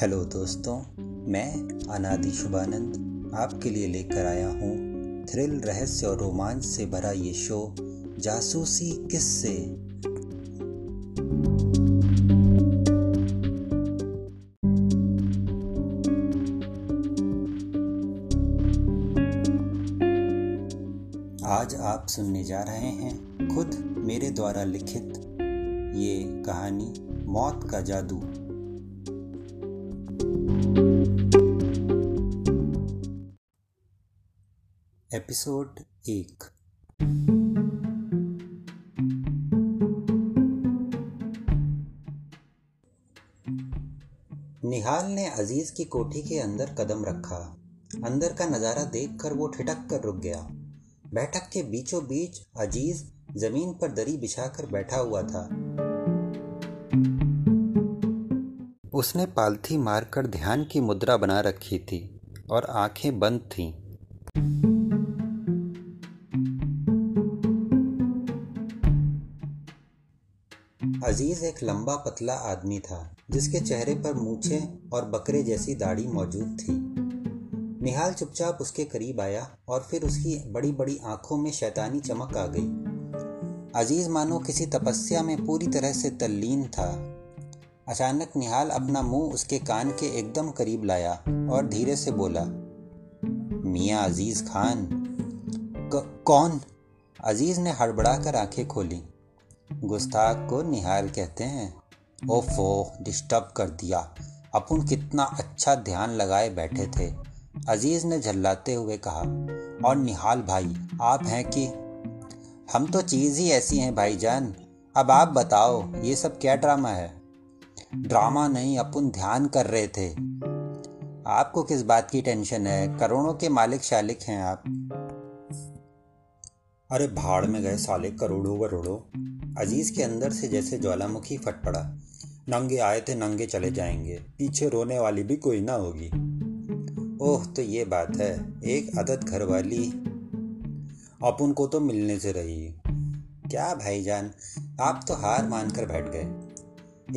Hello दोस्तों, मैं अनादि शुभानंद आपके लिए लेकर आया हूँ थ्रिल रहस्य और रोमांच से भरा ये शो, जासूसी किस्से। आज आप सुनने जा रहे हैं खुद मेरे द्वारा लिखित ये कहानी, मौत का जादू। एपिसोड एक। निहाल ने अज़ीज़ की कोठी के अंदर कदम रखा। अंदर का नज़ारा देखकर वो ठिटक कर रुक गया। बैठक के बीचों बीच अज़ीज़ ज़मीन पर दरी बिछाकर बैठा हुआ था। उसने पालथी मारकर ध्यान की मुद्रा बना रखी थी और आँखें बंद थीं। अज़ीज़ एक लंबा पतला आदमी था, जिसके चेहरे पर मूछे और बकरे जैसी दाढ़ी मौजूद थी। निहाल चुपचाप उसके करीब आया और फिर उसकी बड़ी बड़ी आँखों में शैतानी चमक आ गई। अज़ीज़ मानो किसी तपस्या में पूरी तरह से तल्लीन था। अचानक निहाल अपना मुँह उसके कान के एकदम करीब लाया और धीरे से बोला, मियाँ अज़ीज़ खान कौन? अज़ीज़ ने हड़बड़ाकर आँखें खोली। गुस्ताख को निहाल कहते हैं, ओफो डिस्टर्ब कर दिया। अपन कितना अच्छा ध्यान लगाए बैठे थे। अज़ीज़ ने झल्लाते हुए कहा, और निहाल भाई, आप हैं कि? हम तो चीज़ ही ऐसी हैं भाईजान। अब आप बताओ, ये सब क्या ड्रामा है? ड्रामा नहीं, अपन ध्यान कर रहे थे। आपको किस बात की टेंशन है? करोड़ों के मालिक शालिक हैं आप। अरे, भाड़ में गए साले, करोड़ों करोड़ों अज़ीज़ के अंदर से जैसे ज्वालामुखी फट पड़ा। नंगे आए थे, नंगे चले जाएँगे। पीछे रोने वाली भी कोई ना होगी। ओह तो ये बात है। एक आदत घर वाली। अपन को तो मिलने से रही। क्या भाईजान, आप तो हार मानकर बैठ गए।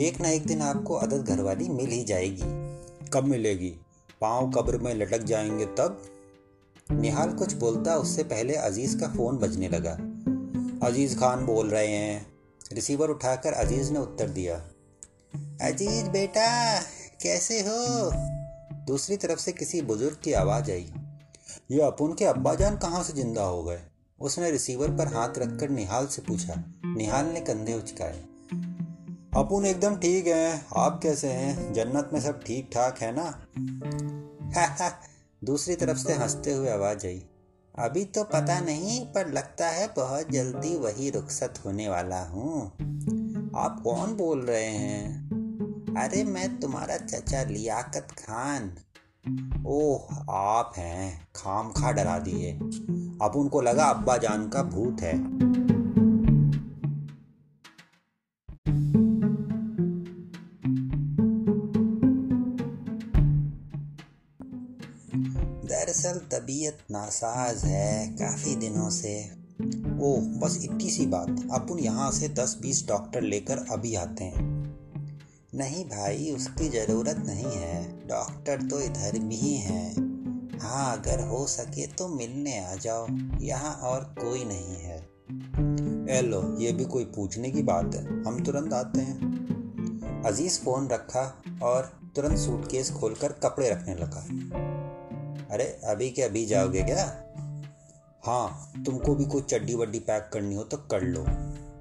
एक ना एक दिन आपको आदत घरवाली मिल ही जाएगी। कब मिलेगी? पाँव कब्र में लटक जाएँगे तब? निहाल कुछ बोलता, उससे पहले अज़ीज़ का फ़ोन बजने लगा। अज़ीज़ खान बोल रहे हैं। रिसीवर उठाकर अज़ीज़ ने उत्तर दिया, अज़ीज़ बेटा, कैसे हो? दूसरी तरफ़ से किसी बुज़ुर्ग की आवाज़ आई, ये अपुन के अब्बा जान कहाँ से ज़िंदा हो गए? उसने रिसीवर पर हाथ रखकर निहाल से पूछा। निहाल ने कंधे उचकाए, अपुन एकदम ठीक है, आप कैसे हैं? जन्नत में सब ठीक ठाक है ना? दूसरी तरफ़ से हँसते हुए आवाज़ आई अभी तो पता नहीं पर लगता है बहुत जल्दी वही रुखसत होने वाला हूँ। आप कौन बोल रहे हैं? अरे मैं तुम्हारा चचा लियाकत खान। ओह आप हैं। खाम खा डरा दिए। अब उनको लगा अब्बा जान का भूत है। तबीयत नासाज है काफ़ी दिनों से। ओह बस इतनी सी बात। अपन यहाँ से दस बीस डॉक्टर लेकर अभी आते हैं। नहीं भाई, उसकी ज़रूरत नहीं है। डॉक्टर तो इधर भी हैं। हाँ अगर हो सके तो मिलने आ जाओ। यहाँ और कोई नहीं है। एलो ये भी कोई पूछने की बात है। हम तुरंत आते हैं। अज़ीज़ फ़ोन रखा और तुरंत सूटकेस खोलकर कपड़े रखने लगा। अरे, अभी के अभी जाओगे क्या? हाँ तुमको भी कोई चड्डी वड्डी पैक करनी हो तो कर लो।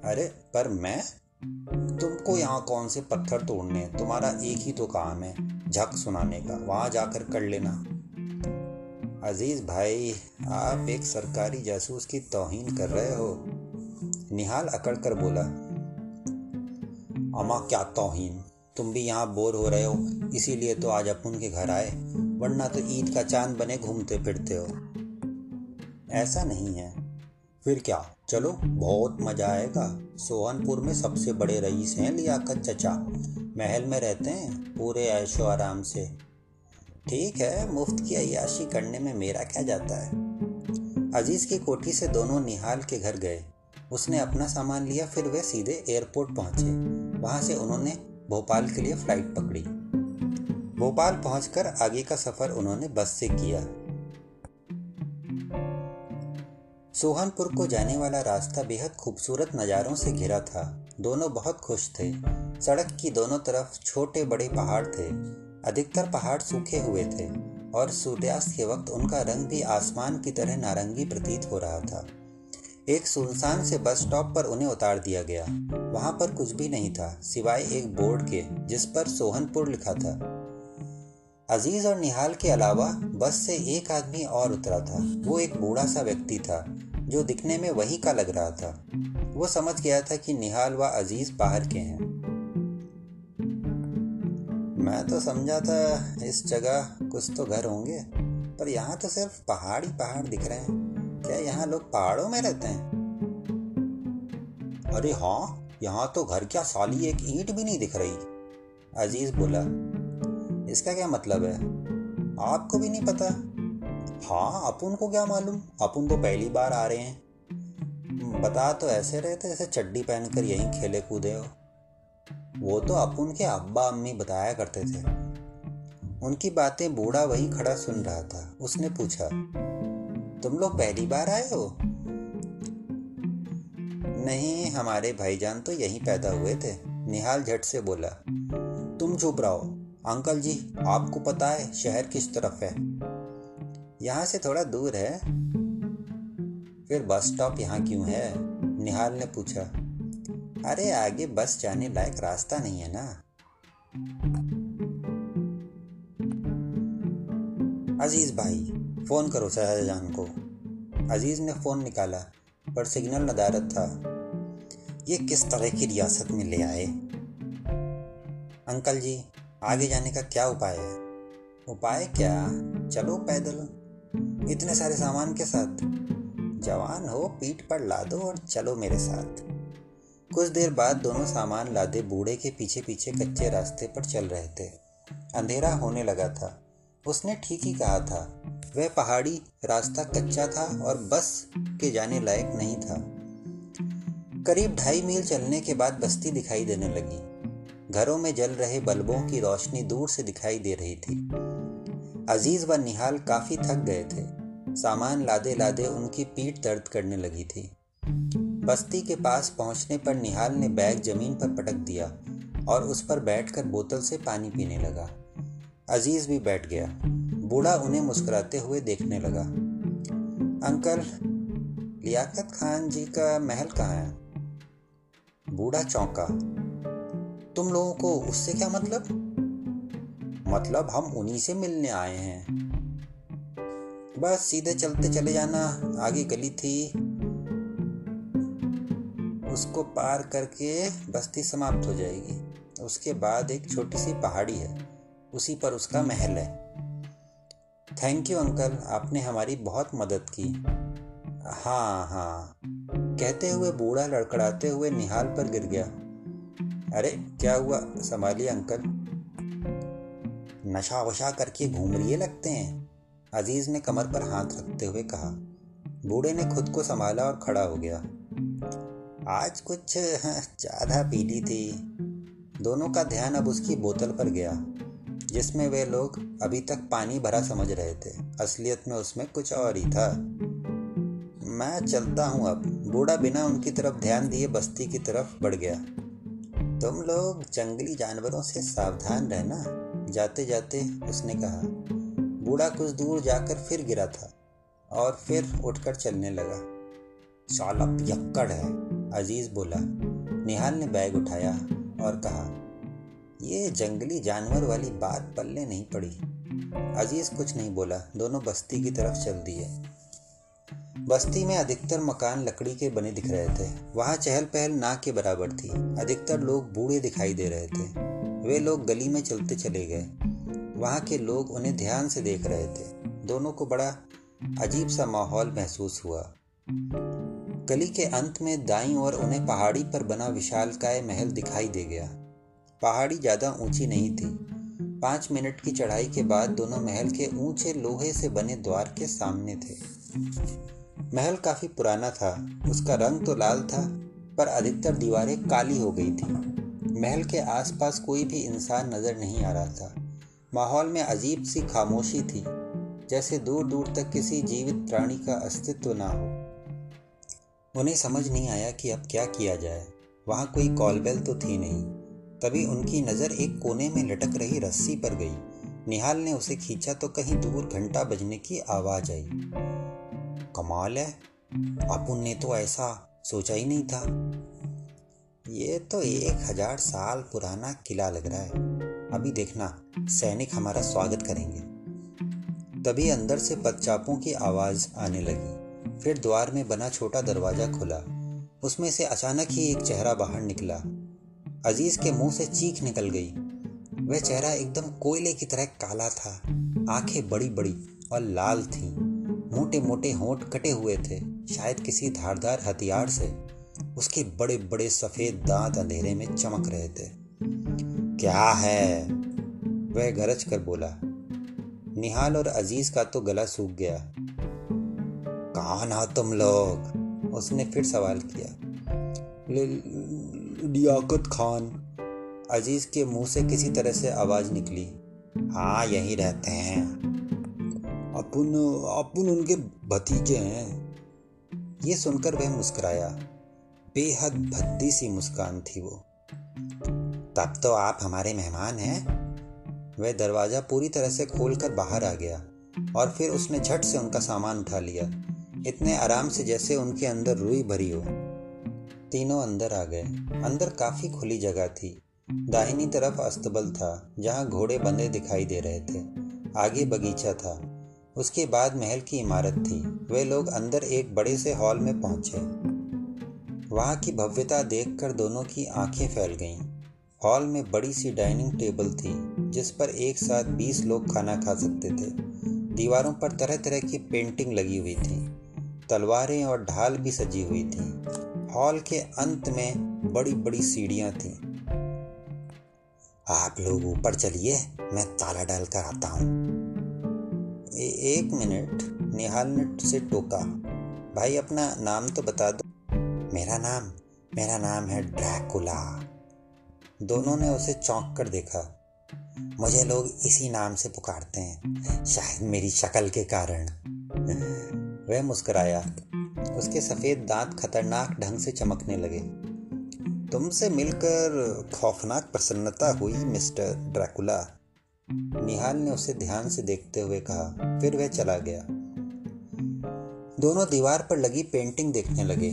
अरे, पर मैं? तुमको यहाँ कौन से पत्थर तोड़ने तुम्हारा एक ही तो काम है, झक सुनाने का। वहाँ जाकर कर लेना। अज़ीज़ भाई, आप एक सरकारी जासूस की तोहीन कर रहे हो? निहाल अकड़ कर बोला अमा क्या तोहीन? तुम भी यहाँ बोर हो रहे हो, इसीलिए तो आज अपन के घर आए। वरना तो ईद का चाँद बने घूमते फिरते हो। ऐसा नहीं है। फिर क्या? चलो, बहुत मज़ा आएगा। सोहनपुर में सबसे बड़े रईस हैं लियाकत चचा। महल में रहते हैं पूरे ऐशो आराम से। ठीक है, मुफ़्त की अयाशी करने में मेरा क्या जाता है? अज़ीज़ की कोठी से दोनों निहाल के घर गए। उसने अपना सामान लिया, फिर वे सीधे एयरपोर्ट पहुँचे। वहाँ से उन्होंने भोपाल के लिए फ़्लाइट पकड़ी। भोपाल पहुंचकर आगे का सफ़र उन्होंने बस से किया। सोहनपुर को जाने वाला रास्ता बेहद खूबसूरत नज़ारों से घिरा था। दोनों बहुत खुश थे। सड़क की दोनों तरफ़ छोटे बड़े पहाड़ थे। अधिकतर पहाड़ सूखे हुए थे और सूर्यास्त के वक्त उनका रंग भी आसमान की तरह नारंगी प्रतीत हो रहा था। एक सुनसान से बस स्टॉप पर उन्हें उतार दिया गया। वहाँ पर कुछ भी नहीं था, सिवाय एक बोर्ड के, जिस पर सोहनपुर लिखा था। अज़ीज़ और निहाल के अलावा बस से एक आदमी और उतरा था। वो एक बूढ़ा सा व्यक्ति था, जो दिखने में वही का लग रहा था। वो समझ गया था कि निहाल व अज़ीज़ बाहर के हैं। मैं तो समझा था, इस जगह कुछ तो घर होंगे, पर यहाँ तो सिर्फ़ पहाड़ ही पहाड़ दिख रहे हैं। क्या यहाँ लोग पहाड़ों में रहते हैं? अरे हाँ यहाँ तो घर क्या साली एक ईंट भी नहीं दिख रही? अज़ीज़ बोला इसका क्या मतलब है? आपको भी नहीं पता? हाँ अपुन को क्या मालूम? अपुन तो पहली बार आ रहे हैं। बता तो ऐसे रहे थे जैसे चड्डी पहनकर यहीं खेले कूदे हो। वो तो अपुन के अब्बा अम्मी बताया करते थे। उनकी बातें बूढ़ा वही खड़ा सुन रहा था। उसने पूछा, तुम लोग पहली बार आए हो? नहीं, हमारे भाईजान तो यहीं पैदा हुए थे। निहाल झट से बोला, तुम चुप रहो। अंकल जी, आपको पता है शहर किस तरफ़ है। यहाँ से थोड़ा दूर है। फिर बस स्टॉप यहाँ क्यों है? निहाल ने पूछा। अरे, आगे बस जाने लायक रास्ता नहीं है ना? अज़ीज़ भाई, फ़ोन करो शाहजहां को। अज़ीज़ ने फ़ोन निकाला, पर सिग्नल नदारत था। ये किस तरह की रियासत में ले आए? अंकल जी आगे जाने का क्या उपाय है? उपाय क्या? चलो पैदल। इतने सारे सामान के साथ। जवान हो, पीठ पर ला दो और चलो मेरे साथ। कुछ देर बाद दोनों सामान लादे बूढ़े के पीछे पीछे कच्चे रास्ते पर चल रहे थे। अंधेरा होने लगा था। उसने ठीक ही कहा था। वह पहाड़ी रास्ता कच्चा था और बस के जाने लायक नहीं था। करीब ढाई मील चलने के बाद बस्ती दिखाई देने लगी। घरों में जल रहे बल्बों की रोशनी दूर से दिखाई दे रही थी। अज़ीज़ व निहाल काफ़ी थक गए थे। सामान लादे लादे उनकी पीठ दर्द करने लगी थी। बस्ती के पास पहुँचने पर निहाल ने बैग ज़मीन पर पटक दिया और उस पर बैठकर बोतल से पानी पीने लगा। अज़ीज़ भी बैठ गया। बूढ़ा उन्हें मुस्कुराते हुए देखने लगा। अंकल, लियाकत खान जी का महल कहाँ है? बूढ़ा चौंका। तुम लोगों को उससे क्या मतलब? मतलब हम उन्हीं से मिलने आए हैं। बस सीधे चलते चले जाना, आगे गली थी। उसको पार करके बस्ती समाप्त हो जाएगी। उसके बाद एक छोटी सी पहाड़ी है। उसी पर उसका महल है। थैंक यू अंकल आपने हमारी बहुत मदद की। हाँ हाँ। कहते हुए बूढ़ा लड़खड़ाते हुए निहाल पर गिर गया। अरे, क्या हुआ? संभालिए अंकल। नशा वशा करके घूम रही लगते हैं। अज़ीज़ ने कमर पर हाथ रखते हुए कहा। बूढ़े ने खुद को संभाला और खड़ा हो गया। आज कुछ ज़्यादा पीली थी। दोनों का ध्यान अब उसकी बोतल पर गया, जिसमें वे लोग अभी तक पानी भरा समझ रहे थे। असलियत में उसमें कुछ और ही था। मैं चलता हूँ अब। बूढ़ा बिना उनकी तरफ़ ध्यान दिए बस्ती की तरफ़ बढ़ गया। तुम लोग जंगली जानवरों से सावधान रहना। जाते जाते उसने कहा, बूढ़ा कुछ दूर जाकर फिर गिरा था और फिर उठकर चलने लगा। साला पियक्कड़ है, अज़ीज़ बोला। निहाल ने बैग उठाया और कहा, ये जंगली जानवर वाली बात पल्ले नहीं पड़ी। अज़ीज़ कुछ नहीं बोला, दोनों बस्ती की तरफ़ चल दिए। बस्ती में अधिकतर मकान लकड़ी के बने दिख रहे थे। वहाँ चहल पहल ना के बराबर थी। अधिकतर लोग बूढ़े दिखाई दे रहे थे। वे लोग गली में चलते चले गए। वहाँ के लोग उन्हें ध्यान से देख रहे थे। दोनों को बड़ा अजीब सा माहौल महसूस हुआ। गली के अंत में दाई और उन्हें पहाड़ी पर बना विशालकाय महल दिखाई दे गया। पहाड़ी ज़्यादा ऊँची नहीं थी। पाँच मिनट की चढ़ाई के बाद दोनों महल के ऊँचे लोहे से बने द्वार के सामने थे। महल काफ़ी पुराना था, उसका रंग तो लाल था, पर अधिकतर दीवारें काली हो गई थी। महल के आसपास कोई भी इंसान नज़र नहीं आ रहा था। माहौल में अजीब सी खामोशी थी, जैसे दूर दूर तक किसी जीवित प्राणी का अस्तित्व ना हो। उन्हें समझ नहीं आया कि अब क्या किया जाए। वहाँ कोई कॉलबेल तो थी नहीं। तभी उनकी नज़र एक कोने में लटक रही रस्सी पर गई। निहाल ने उसे खींचा तो कहीं दूर घंटा बजने की आवाज़ आई। कमाल है। अपुन ने तो ऐसा सोचा ही नहीं था। ये तो एक हज़ार साल पुराना किला लग रहा है। अभी देखना, सैनिक हमारा स्वागत करेंगे। तभी अंदर से पदचापों की आवाज़ आने लगी। फिर द्वार में बना छोटा दरवाज़ा खुला। उसमें से अचानक ही एक चेहरा बाहर निकला। अज़ीज़ के मुँह से चीख निकल गई। वह चेहरा एकदम कोयले की तरह काला था। आँखें बड़ी बड़ी और लाल थीं। मोटे मोटे होंठ कटे हुए थे, शायद किसी धारदार हथियार से। उसके बड़े बड़े सफ़ेद दांत अंधेरे में चमक रहे थे। क्या है? वह गरज कर बोला। निहाल और अज़ीज़ का तो गला सूख गया। कौन हो तुम लोग? उसने फिर सवाल किया। लियाकत खान। अज़ीज़ के मुँह से किसी तरह से आवाज़ निकली। हाँ यही रहते हैं। अपन, अपुन उनके भतीजे हैं। ये सुनकर वह मुस्कुराया। बेहद भद्दी सी मुस्कान थी वो। तब तो आप हमारे मेहमान हैं। वह दरवाज़ा पूरी तरह से खोलकर बाहर आ गया और फिर उसने झट से उनका सामान उठा लिया। इतने आराम से जैसे उनके अंदर रुई भरी हो। तीनों अंदर आ गए। अंदर काफ़ी खुली जगह थी। दाहिनी तरफ़ अस्तबल था, जहाँ घोड़े बंधे दिखाई दे रहे थे। आगे बगीचा था। उसके बाद महल की इमारत थी। वे लोग अंदर एक बड़े से हॉल में पहुँचे। वहाँ की भव्यता देखकर दोनों की आँखें फैल गईं। हॉल में बड़ी सी डाइनिंग टेबल थी, जिस पर एक साथ बीस लोग खाना खा सकते थे। दीवारों पर तरह तरह की पेंटिंग लगी हुई थी। तलवारें और ढाल भी सजी हुई थी। हॉल के अंत में बड़ी बड़ी सीढ़ियाँ थीं। आप लोग ऊपर चलिए, मैं ताला डालकर आता हूँ। एक मिनट, निहाल ने से टोका। भाई, अपना नाम तो बता दो। मेरा नाम मेरा नाम है ड्रैकुला। दोनों ने उसे चौंक कर देखा। मुझे लोग इसी नाम से पुकारते हैं, शायद मेरी शक्ल के कारण। वह मुस्कराया। उसके सफ़ेद दांत खतरनाक ढंग से चमकने लगे। तुमसे मिलकर खौफनाक प्रसन्नता हुई, मिस्टर ड्रैकुला। निहाल ने उसे ध्यान से देखते हुए कहा, फिर वह चला गया। दोनों दीवार पर लगी पेंटिंग देखने लगे।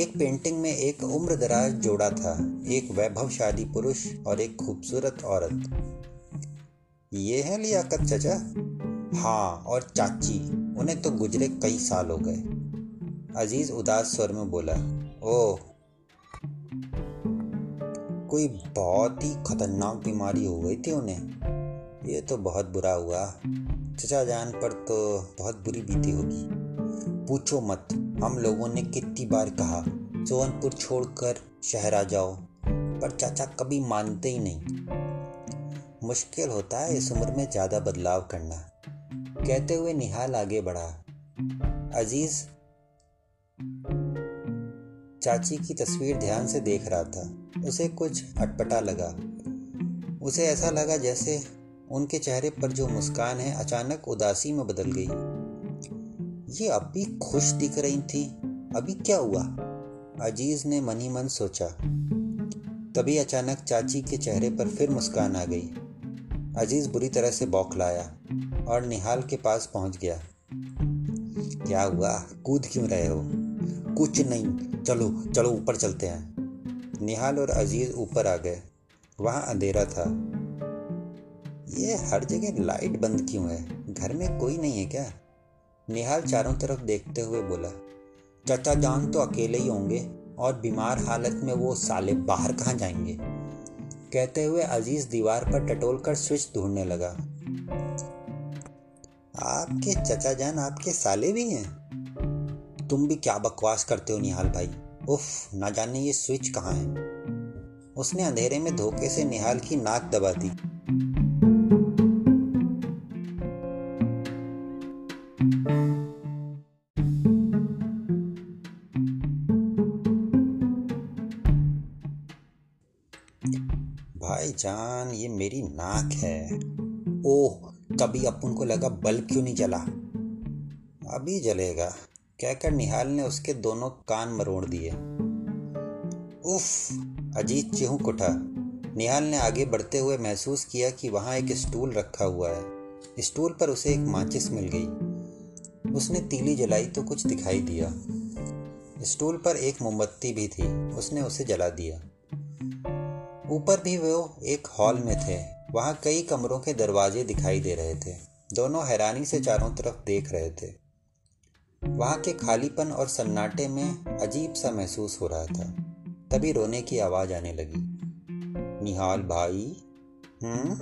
एक पेंटिंग में एक उम्र दराज जोड़ा था, एक वैभवशाली पुरुष और एक खूबसूरत औरत। ये है लियाकत चचा? हाँ और चाची, उन्हें तो गुजरे कई साल हो गए। अज़ीज़ उदास स्वर में बोला ओ कोई बहुत ही खतरनाक बीमारी हो गई थी उन्हें। ये तो बहुत बुरा हुआ। चचा जान पर तो बहुत बुरी बीती होगी। पूछो मत, हम लोगों ने कितनी बार कहा, सोनपुर छोड़कर शहर आ जाओ। पर चाचा कभी मानते ही नहीं। मुश्किल होता है इस उम्र में ज़्यादा बदलाव करना। कहते हुए निहाल आगे बढ़ा। अज़ीज़, चाची की तस्वीर ध्यान से देख रहा था। उसे कुछ अटपटा लगा। उसे ऐसा लगा जैसे उनके चेहरे पर जो मुस्कान है अचानक उदासी में बदल गई। ये अभी खुश दिख रही थी। अभी क्या हुआ? अज़ीज़ ने मनी मन सोचा। तभी अचानक चाची के चेहरे पर फिर मुस्कान आ गई। अज़ीज़ बुरी तरह से बौखलाया और निहाल के पास पहुँच गया। क्या हुआ? कूद क्यों रहे हो? कुछ नहीं। चलो चलो, ऊपर चलते हैं। निहाल और अज़ीज़ ऊपर आ गए। वहाँ अंधेरा था। ये हर जगह लाइट बंद क्यों है? घर में कोई नहीं है क्या? निहाल चारों तरफ़ देखते हुए बोला, चाचा जान तो अकेले ही होंगे और बीमार हालत में वो साले बाहर कहाँ जाएँगे? कहते हुए अज़ीज़ दीवार पर टटोल कर स्विच ढूँढने लगा। आपके चचा जान आपके साले भी हैं? तुम भी क्या बकवास करते हो निहाल भाई? उफ, ना जाने ये स्विच कहाँ है? उसने अंधेरे में धोखे से निहाल की नाक दबा दी। मेरी नाक है। ओह तभी अपन को लगा बल्ब क्यों नहीं जला? अभी जलेगा। कहकर निहाल ने उसके दोनों कान मरोड़ दिए। उफ अजीत चिहुक उठा निहाल ने आगे बढ़ते हुए महसूस किया कि वहाँ एक स्टूल रखा हुआ है। स्टूल पर उसे एक माचिस मिल गई। उसने तीली जलाई तो कुछ दिखाई दिया। स्टूल पर एक मोमबत्ती भी थी। उसने उसे जला दिया। ऊपर भी वो एक हॉल में थे। वहाँ कई कमरों के दरवाजे दिखाई दे रहे थे। दोनों हैरानी से चारों तरफ़ देख रहे थे। वहाँ के खालीपन और सन्नाटे में अजीब सा महसूस हो रहा था। तभी रोने की आवाज़ आने लगी। निहाल भाई? हम्म?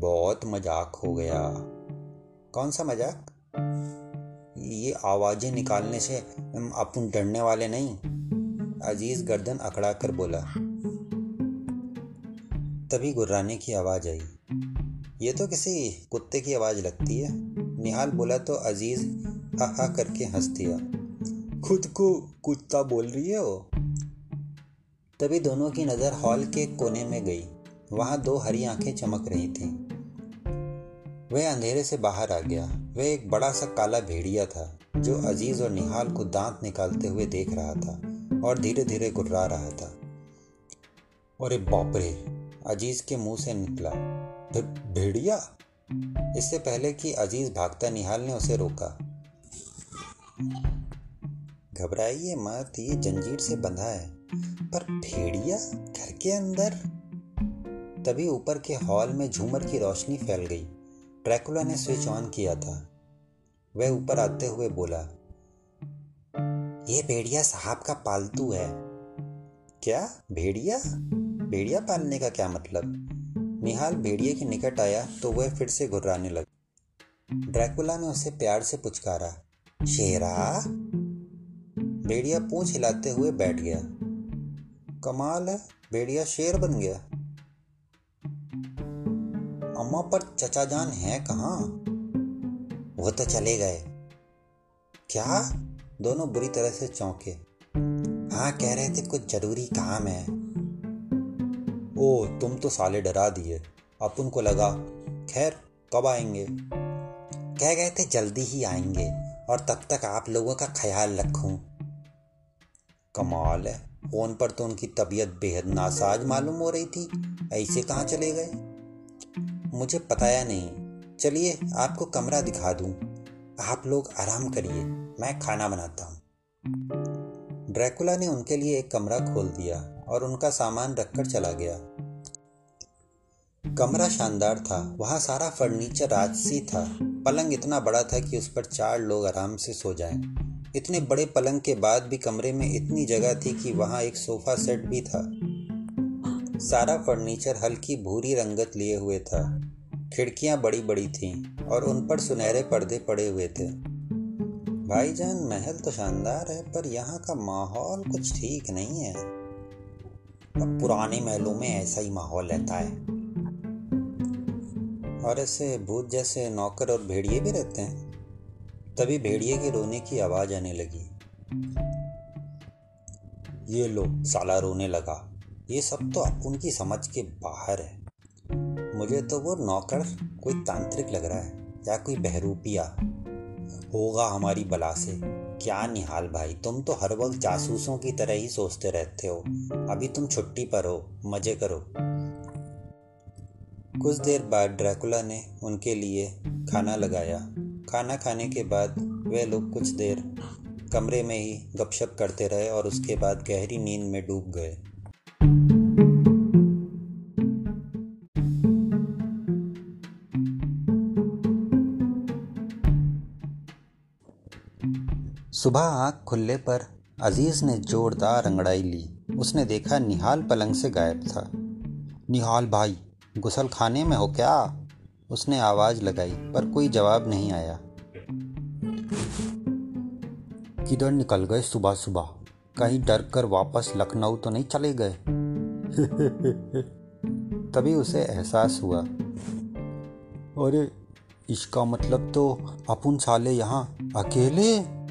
बहुत मज़ाक हो गया। कौन सा मज़ाक? ये आवाज़ें निकालने से अपन डरने वाले नहीं। अज़ीज़ गर्दन अकड़ा कर बोला तभी गुर्राने की आवाज़ आई। ये तो किसी कुत्ते की आवाज़ लगती है। निहाल बोला तो अज़ीज़ हा हा करके हंस दिया। खुद को कुत्ता बोल रही है तभी दोनों की नज़र हॉल के कोने में गई। वहाँ दो हरी आँखें चमक रही थीं। वह अंधेरे से बाहर आ गया। वह एक बड़ा सा काला भेड़िया था, जो अज़ीज़ और निहाल को दांत निकालते हुए देख रहा था और धीरे धीरे गुर्रा रहा था। और बाप रे! अज़ीज़ के मुँह से निकला। भेड़िया? इससे पहले कि अज़ीज़ भागता निहाल ने उसे रोका। घबराइए मत, ये जंजीर से बंधा है। पर भेड़िया, घर के अंदर? तभी ऊपर के हॉल में झूमर की रोशनी फैल गई। ड्रैकुला ने स्विच ऑन किया था। वह ऊपर आते हुए बोला, ये भेड़िया साहब का पालतू है। क्या? भेड़िया? भेड़िया पालने का क्या मतलब? निहाल भेड़िए के निकट आया तो वह फिर से घुर्राने लगा। ड्रैकुला ने उसे प्यार से पुचकारा, शेरा? भेड़िया पूंछ हिलाते हुए बैठ गया। कमाल है, भेड़िया शेर बन गया। अम्मा पर चचा जान है कहाँ? वो तो चले गए। क्या? दोनों बुरी तरह से चौंके। हाँ कह रहे थे कुछ ज़रूरी काम है। ओ तुम तो साले डरा दिए। अपन को लगा, खैर, कब आएँगे? कह गए थे, जल्दी ही आएँगे और तब तक आप लोगों का ख्याल रखूँ। कमाल है। फ़ोन पर तो उनकी तबीयत बेहद नासाज मालूम हो रही थी। ऐसे कहाँ चले गए? मुझे पताया नहीं। चलिए, आपको कमरा दिखा दूँ। आप लोग आराम करिए, मैं खाना बनाता हूँ। ड्रैकुला ने उनके लिए एक कमरा खोल दिया। और उनका सामान रखकर चला गया। कमरा शानदार था, वहाँ सारा फर्नीचर राजसी था। पलंग इतना बड़ा था कि उस पर चार लोग आराम से सो जाएँ। इतने बड़े पलंग के बाद भी कमरे में इतनी जगह थी कि वहाँ एक सोफा सेट भी था। सारा फर्नीचर हल्की भूरी रंगत लिए हुए था। खिड़कियाँ बड़ी बड़ी थीं और उन पर सुनहरे पर्दे पड़े हुए थे। भाईजान, महल तो शानदार है, पर यहाँ का माहौल कुछ ठीक नहीं है। अब पुराने महलों में ऐसा ही माहौल रहता है। और ऐसे भूत जैसे नौकर और भेड़िए भी रहते हैं। तभी भेड़िए के रोने की आवाज़ आने लगी। ये लो, साला रोने लगा। ये सब तो उनकी समझ के बाहर है। मुझे तो वो नौकर कोई तांत्रिक लग रहा है, या कोई बहरूपिया होगा हमारी बला से। क्या निहाल भाई? तुम तो हर वक्त जासूसों की तरह ही सोचते रहते हो। अभी तुम छुट्टी पर हो, मज़े करो। कुछ देर बाद ड्रैकुला ने उनके लिए खाना लगाया। खाना खाने के बाद वे लोग कुछ देर कमरे में ही गपशप करते रहे और उसके बाद गहरी नींद में डूब गए। सुबह आँख खुलने पर अज़ीज़ ने जोरदार अंगड़ाई ली। उसने देखा निहाल पलंग से गायब था। निहाल भाई, गुसल खाने में हो क्या? उसने आवाज़ लगाई, पर कोई जवाब नहीं आया। किधर निकल गए सुबह सुबह? कहीं डर कर वापस लखनऊ तो नहीं चले गए? तभी उसे एहसास हुआ। अरे, इसका मतलब तो अपन साले यहाँ अकेले?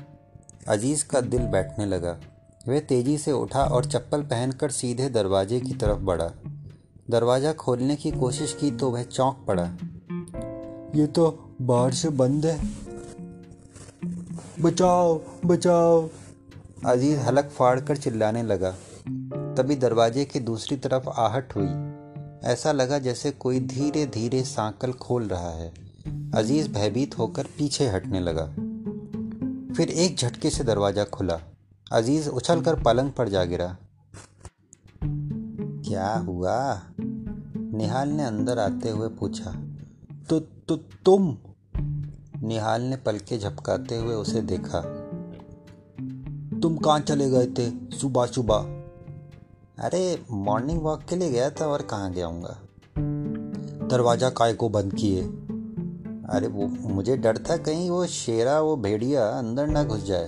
अज़ीज़ का दिल बैठने लगा। वह तेज़ी से उठा और चप्पल पहनकर सीधे दरवाजे की तरफ़ बढ़ा। दरवाज़ा खोलने की कोशिश की तो वह चौंक पड़ा। ये तो बाहर से बंद है। बचाओ बचाओ। अज़ीज़ हलक फाड़ कर चिल्लाने लगा। तभी दरवाजे की दूसरी तरफ़ आहट हुई। ऐसा लगा जैसे कोई धीरे धीरे सांकल खोल रहा है। अज़ीज़ भयभीत होकर पीछे हटने लगा। फिर एक झटके से दरवाज़ा खुला। अज़ीज़ उछलकर पलंग पर जा गिरा। क्या हुआ? निहाल ने अंदर आते हुए पूछा। तो तो तुम? निहाल ने पलके झपकाते हुए उसे देखा। तुम कहाँ चले गए थे? सुबह सुबह। अरे मॉर्निंग वॉक के लिए गया था और कहाँ गया दरवाज़ा काय को बंद किए? अरे वो मुझे डर था कहीं वो शेरा, वो भेड़िया अंदर ना घुस जाए।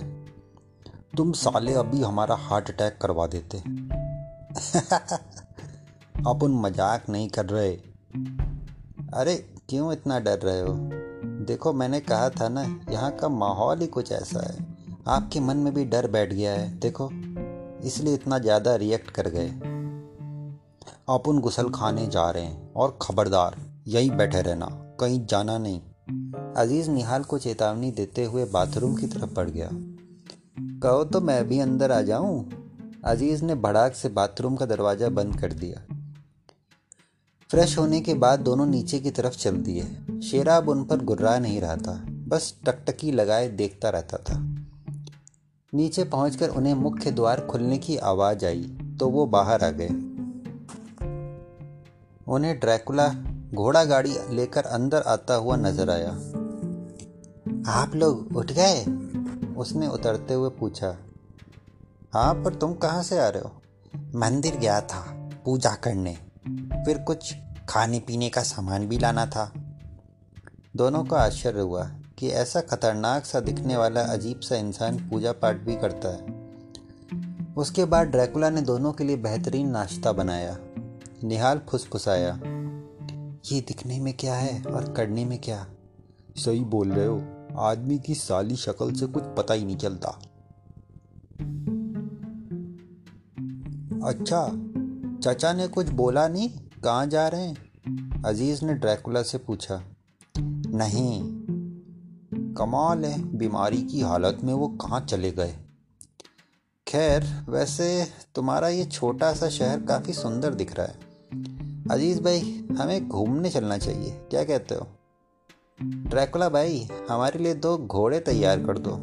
तुम साले अभी हमारा हार्ट अटैक करवा देते। अपन मज़ाक नहीं कर रहे। अरे क्यों इतना डर रहे हो? देखो मैंने कहा था ना, यहाँ का माहौल ही कुछ ऐसा है। आपके मन में भी डर बैठ गया है, देखो। इसलिए इतना ज़्यादा रिएक्ट कर गए। अपन गुसल खाने जा रहे हैं और खबरदार, यहीं बैठे रहना, कहीं जाना नहीं। अज़ीज़ निहाल को चेतावनी देते हुए बाथरूम की तरफ़ बढ़ गया। कहो तो मैं भी अंदर आ जाऊँ? अज़ीज़ ने भड़ाक से बाथरूम का दरवाज़ा बंद कर दिया। फ्रेश होने के बाद दोनों नीचे की तरफ़ चल दिए। शेरा अब उन पर गुर्रा नहीं रहा था, बस टकटकी लगाए देखता रहता था। नीचे पहुंचकर उन्हें मुख्य द्वार खुलने की आवाज़ आई तो वो बाहर आ गए। उन्हें ड्रैकुला घोड़ा गाड़ी लेकर अंदर आता हुआ नज़र आया। आप लोग उठ गए? उसने उतरते हुए पूछा। हाँ पर तुम कहाँ से आ रहे हो? मंदिर गया था, पूजा करने। फिर कुछ खाने पीने का सामान भी लाना था। दोनों को आश्चर्य हुआ कि ऐसा खतरनाक सा दिखने वाला अजीब सा इंसान पूजा पाठ भी करता है। उसके बाद ड्रैकुला ने दोनों के लिए बेहतरीन नाश्ता बनाया। निहाल फुसफुसाया। ये दिखने में क्या है और करने में क्या? सही बोल रहे हो। आदमी की साली शक्ल से कुछ पता ही नहीं चलता। अच्छा चाचा ने कुछ बोला नहीं? कहाँ जा रहे हैं? अज़ीज़ ने ड्रैकुला से पूछा। नहीं। कमाल है, बीमारी की हालत में वो कहाँ चले गए? खैर, वैसे तुम्हारा ये छोटा सा शहर काफ़ी सुंदर दिख रहा है। अज़ीज़ भाई, हमें घूमने चलना चाहिए। क्या कहते हो? ड्रैकुला भाई, हमारे लिए दो घोड़े तैयार कर दो।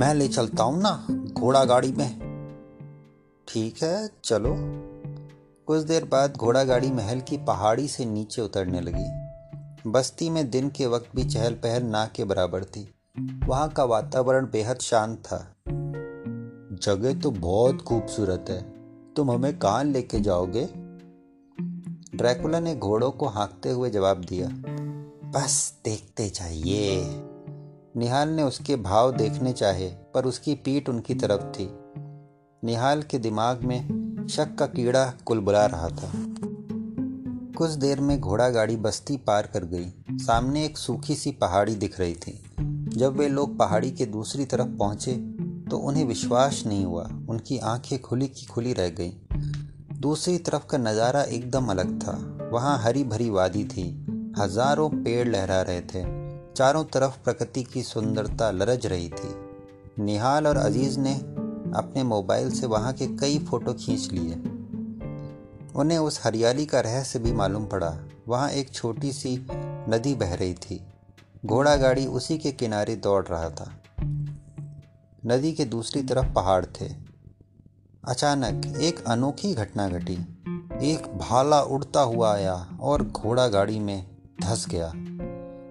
मैं ले चलता हूँ ना, घोड़ा गाड़ी में। ठीक है, चलो। कुछ देर बाद घोड़ा गाड़ी महल की पहाड़ी से नीचे उतरने लगी। बस्ती में दिन के वक्त भी चहल पहल ना के बराबर थी। वहाँ का वातावरण बेहद शांत था। जगह तो बहुत खूबसूरत है। तुम हमें कहाँ लेके जाओगे? ड्रैकुला ने घोड़ों को हाँकते हुए जवाब दिया, बस देखते जाइए। निहाल ने उसके भाव देखने चाहे, पर उसकी पीठ उनकी तरफ़ थी। निहाल के दिमाग में शक का कीड़ा कुलबुला रहा था। कुछ देर में घोड़ा गाड़ी बस्ती पार कर गई। सामने एक सूखी सी पहाड़ी दिख रही थी। जब वे लोग पहाड़ी के दूसरी तरफ़ पहुँचे तो उन्हें विश्वास नहीं हुआ। उनकी आँखें खुली की खुली रह गईं। दूसरी तरफ़ का नज़ारा एकदम अलग था। वहाँ हरी भरी वादी थी। हज़ारों पेड़ लहरा रहे थे। चारों तरफ़ प्रकृति की सुंदरता लरज रही थी। निहाल और अज़ीज़ ने अपने मोबाइल से वहाँ के कई फ़ोटो खींच लिए। उन्हें उस हरियाली का रहस्य भी मालूम पड़ा। वहाँ एक छोटी सी नदी बह रही थी। घोड़ा गाड़ी उसी के किनारे दौड़ रहा था। नदी के दूसरी तरफ़ पहाड़ थे। अचानक एक अनोखी घटना घटी। एक भाला उड़ता हुआ आया और घोड़ा गाड़ी में धस गया।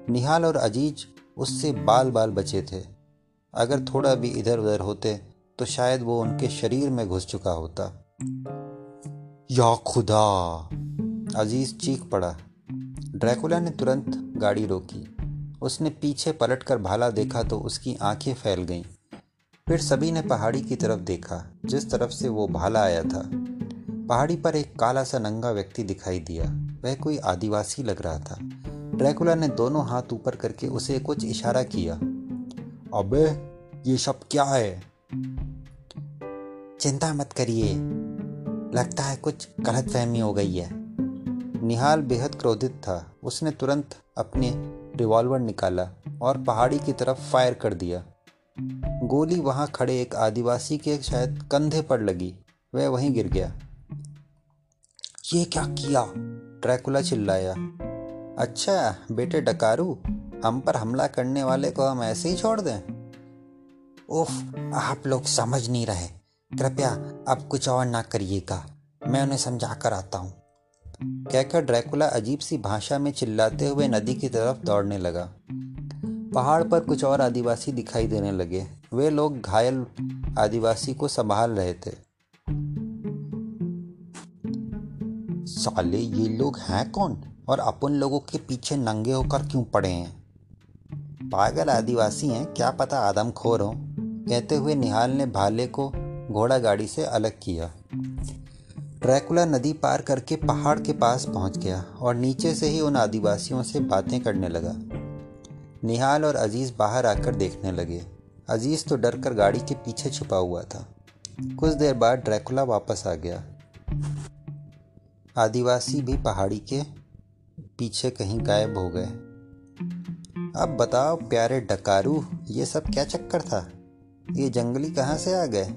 निहाल और अज़ीज़ उससे बाल बाल बचे थे। अगर थोड़ा भी इधर उधर होते तो शायद वो उनके शरीर में घुस चुका होता। या खुदा! अज़ीज़ चीख पड़ा। ड्रैकुला ने तुरंत गाड़ी रोकी। उसने पीछे पलटकर भाला देखा तो उसकी आँखें फैल गईं। फिर सभी ने पहाड़ी की तरफ़ देखा, जिस तरफ़ से वो भाला आया था। पहाड़ी पर एक काला सा नंगा व्यक्ति दिखाई दिया। वह कोई आदिवासी लग रहा था। ड्रैकुला ने दोनों हाथ ऊपर करके उसे कुछ इशारा किया। अबे, ये सब क्या है? चिंता मत करिए। लगता है कुछ गलत फहमी हो गई है। निहाल बेहद क्रोधित था। उसने तुरंत अपने रिवॉल्वर निकाला और पहाड़ी की तरफ़ फायर कर दिया। गोली वहाँ खड़े एक आदिवासी के शायद कंधे पर लगी। वह वहीं गिर गया। ये क्या किया? ड्रैकुला चिल्लाया। अच्छा बेटे डकारू, हम पर हमला करने वाले को हम ऐसे ही छोड़ दें? उफ, आप लोग समझ नहीं रहे। कृपया अब कुछ और ना करिएगा। मैं उन्हें समझा कर आता हूँ। कहकर ड्रैकुला अजीब सी भाषा में चिल्लाते हुए नदी की तरफ़ दौड़ने लगा। पहाड़ पर कुछ और आदिवासी दिखाई देने लगे। वे लोग घायल आदिवासी को संभाल रहे थे। साले, ये लोग हैं कौन? और अपन लोगों के पीछे नंगे होकर क्यों पड़े हैं? पागल आदिवासी हैं, क्या पता आदम खोर हो? कहते हुए निहाल ने भाले को घोड़ा गाड़ी से अलग किया। ट्रैकुला नदी पार करके पहाड़ के पास पहुँच गया और नीचे से ही उन आदिवासियों से बातें करने लगा। निहाल और अज़ीज़ बाहर आकर देखने लगे। अज़ीज़ तो डर कर गाड़ी के पीछे छुपा हुआ था। कुछ देर बाद ड्रैकुला वापस आ गया। आदिवासी भी पहाड़ी के पीछे कहीं गायब हो गए। अब बताओ, प्यारे डकारू, ये सब क्या चक्कर था? ये जंगली कहाँ से आ गए?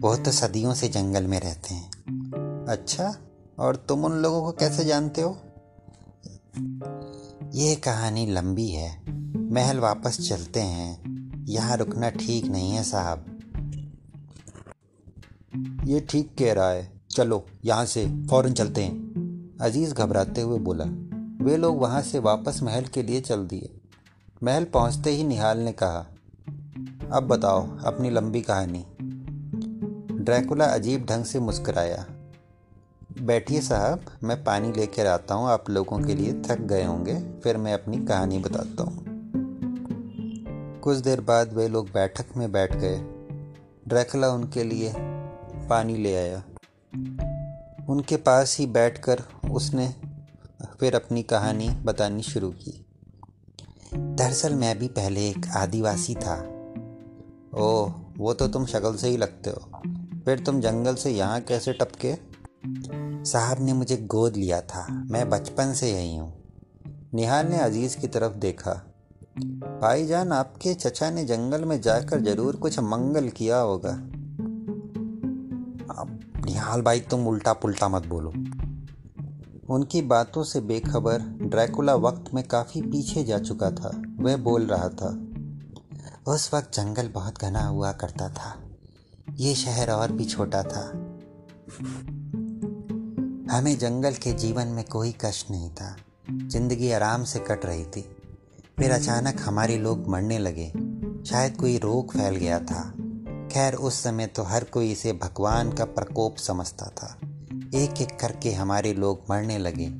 वो तो सदियों से जंगल में रहते हैं। अच्छा और तुम उन लोगों को कैसे जानते हो? ये कहानी लंबी है। महल वापस चलते हैं। यहाँ रुकना ठीक नहीं है साहब। ये ठीक कह रहा है। चलो, यहाँ से फ़ौरन चलते हैं। अज़ीज़ घबराते हुए बोला, वे लोग वहाँ से वापस महल के लिए चल दिए। महल पहुँचते ही निहाल ने कहा, अब बताओ अपनी लंबी कहानी। ड्रैकुला अजीब ढंग से मुस्कुराया। बैठिए साहब, मैं पानी लेकर आता हूँ, आप लोगों के लिए थक गए होंगे, फिर मैं अपनी कहानी बताता हूँ। कुछ देर बाद वे लोग बैठक में बैठ गए। ड्रैकुला उनके लिए पानी ले आया। उनके पास ही बैठकर उसने फिर अपनी कहानी बतानी शुरू की। दरअसल मैं भी पहले एक आदिवासी था। ओह, वो तो तुम शक्ल से ही लगते हो। फिर तुम जंगल से यहाँ कैसे टपके? साहब ने मुझे गोद लिया था। मैं बचपन से यही हूँ। निहाल ने अज़ीज़ की तरफ़ देखा। भाईजान, आपके चचा ने जंगल में जाकर ज़रूर कुछ मंगल किया होगा। अब निहाल भाई, तुम उल्टा पुल्टा मत बोलो। उनकी बातों से बेखबर ड्रैकुला वक्त में काफ़ी पीछे जा चुका था। वह बोल रहा था, उस वक्त जंगल बहुत घना हुआ करता था। ये शहर और भी छोटा था। हमें जंगल के जीवन में कोई कष्ट नहीं था। ज़िंदगी आराम से कट रही थी। फिर अचानक हमारे लोग मरने लगे। शायद कोई रोग फैल गया था। खैर, उस समय तो हर कोई इसे भगवान का प्रकोप समझता था। एक एक करके हमारे लोग मरने लगे।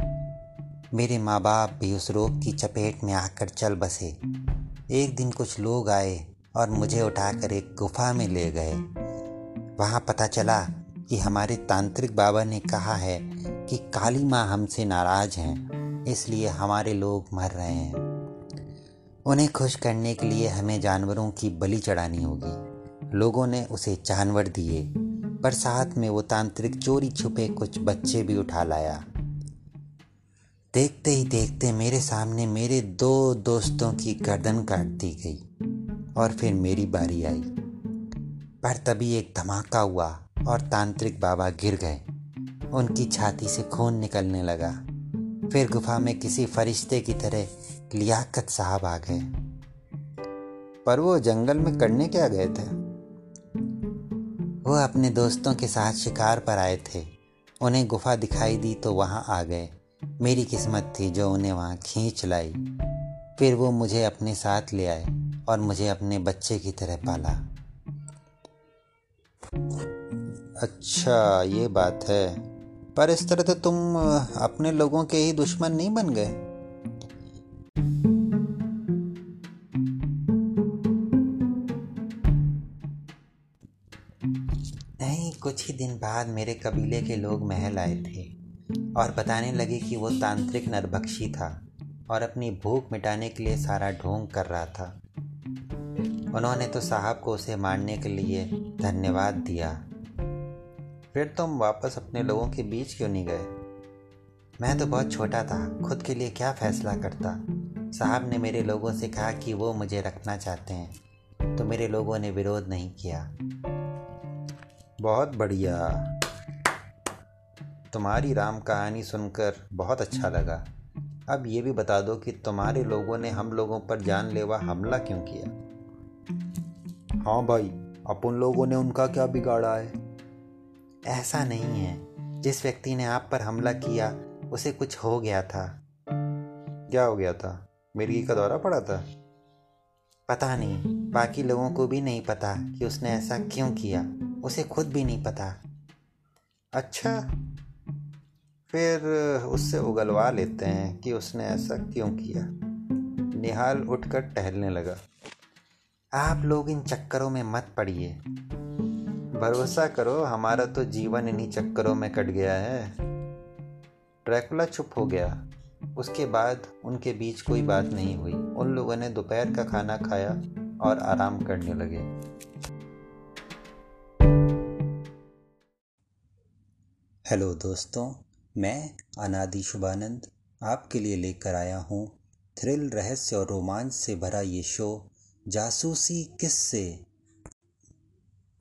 मेरे माँ बाप भी उस रोग की चपेट में आकर चल बसे। एक दिन कुछ लोग आए और मुझे उठाकर एक गुफा में ले गए। वहाँ पता चला कि हमारे तांत्रिक बाबा ने कहा है कि काली माँ हमसे नाराज़ हैं, इसलिए हमारे लोग मर रहे हैं। उन्हें खुश करने के लिए हमें जानवरों की बलि चढ़ानी होगी। लोगों ने उसे जानवर दिए, पर साथ में वो तांत्रिक चोरी छुपे कुछ बच्चे भी उठा लाया। देखते ही देखते मेरे सामने मेरे दो दोस्तों की गर्दन काट दी गई, और फिर मेरी बारी आई। पर तभी एक धमाका हुआ। और तांत्रिक बाबा गिर गए। उनकी छाती से खून निकलने लगा। फिर गुफा में किसी फरिश्ते की तरह लियाकत साहब आ गए। पर वो जंगल में करने क्या गए थे? वो अपने दोस्तों के साथ शिकार पर आए थे। उन्हें गुफा दिखाई दी तो वहाँ आ गए। मेरी किस्मत थी जो उन्हें वहाँ खींच लाई। फिर वो मुझे अपने साथ ले आए और मुझे अपने बच्चे की तरह पाला। अच्छा ये बात है। पर इस तरह तो तुम अपने लोगों के ही दुश्मन नहीं बन गए? नहीं, कुछ ही दिन बाद मेरे कबीले के लोग महल आए थे और बताने लगे कि वो तांत्रिक नरभक्षी था और अपनी भूख मिटाने के लिए सारा ढोंग कर रहा था। उन्होंने तो साहब को उसे मारने के लिए धन्यवाद दिया। फिर तुम वापस अपने लोगों के बीच क्यों नहीं गए? मैं तो बहुत छोटा था, खुद के लिए क्या फैसला करता? साहब ने मेरे लोगों से कहा कि वो मुझे रखना चाहते हैं तो मेरे लोगों ने विरोध नहीं किया। बहुत बढ़िया। तुम्हारी राम कहानी सुनकर बहुत अच्छा लगा। अब ये भी बता दो कि तुम्हारे लोगों ने हम लोगों पर जानलेवा हमला क्यों किया? हाँ भाई अपन लोगों ने उनका क्या बिगाड़ा है? ऐसा नहीं है। जिस व्यक्ति ने आप पर हमला किया, उसे कुछ हो गया था। क्या हो गया था? मिर्गी का दौरा पड़ा था? पता नहीं। बाकी लोगों को भी नहीं पता कि उसने ऐसा क्यों किया। उसे खुद भी नहीं पता। अच्छा। फिर उससे उगलवा लेते हैं कि उसने ऐसा क्यों किया। निहाल उठकर टहलने लगा। आप लोग इन चक्करों में मत पड़िए। भरोसा करो, हमारा तो जीवन इन्हीं चक्करों में कट गया है। ड्रैकुला चुप हो गया। उसके बाद उनके बीच कोई बात नहीं हुई। उन लोगों ने दोपहर का खाना खाया और आराम करने लगे। हेलो दोस्तों, मैं अनादि शुभानंद आपके लिए लेकर आया हूँ। थ्रिल, रहस्य और रोमांच से भरा ये शो जासूसी किस्से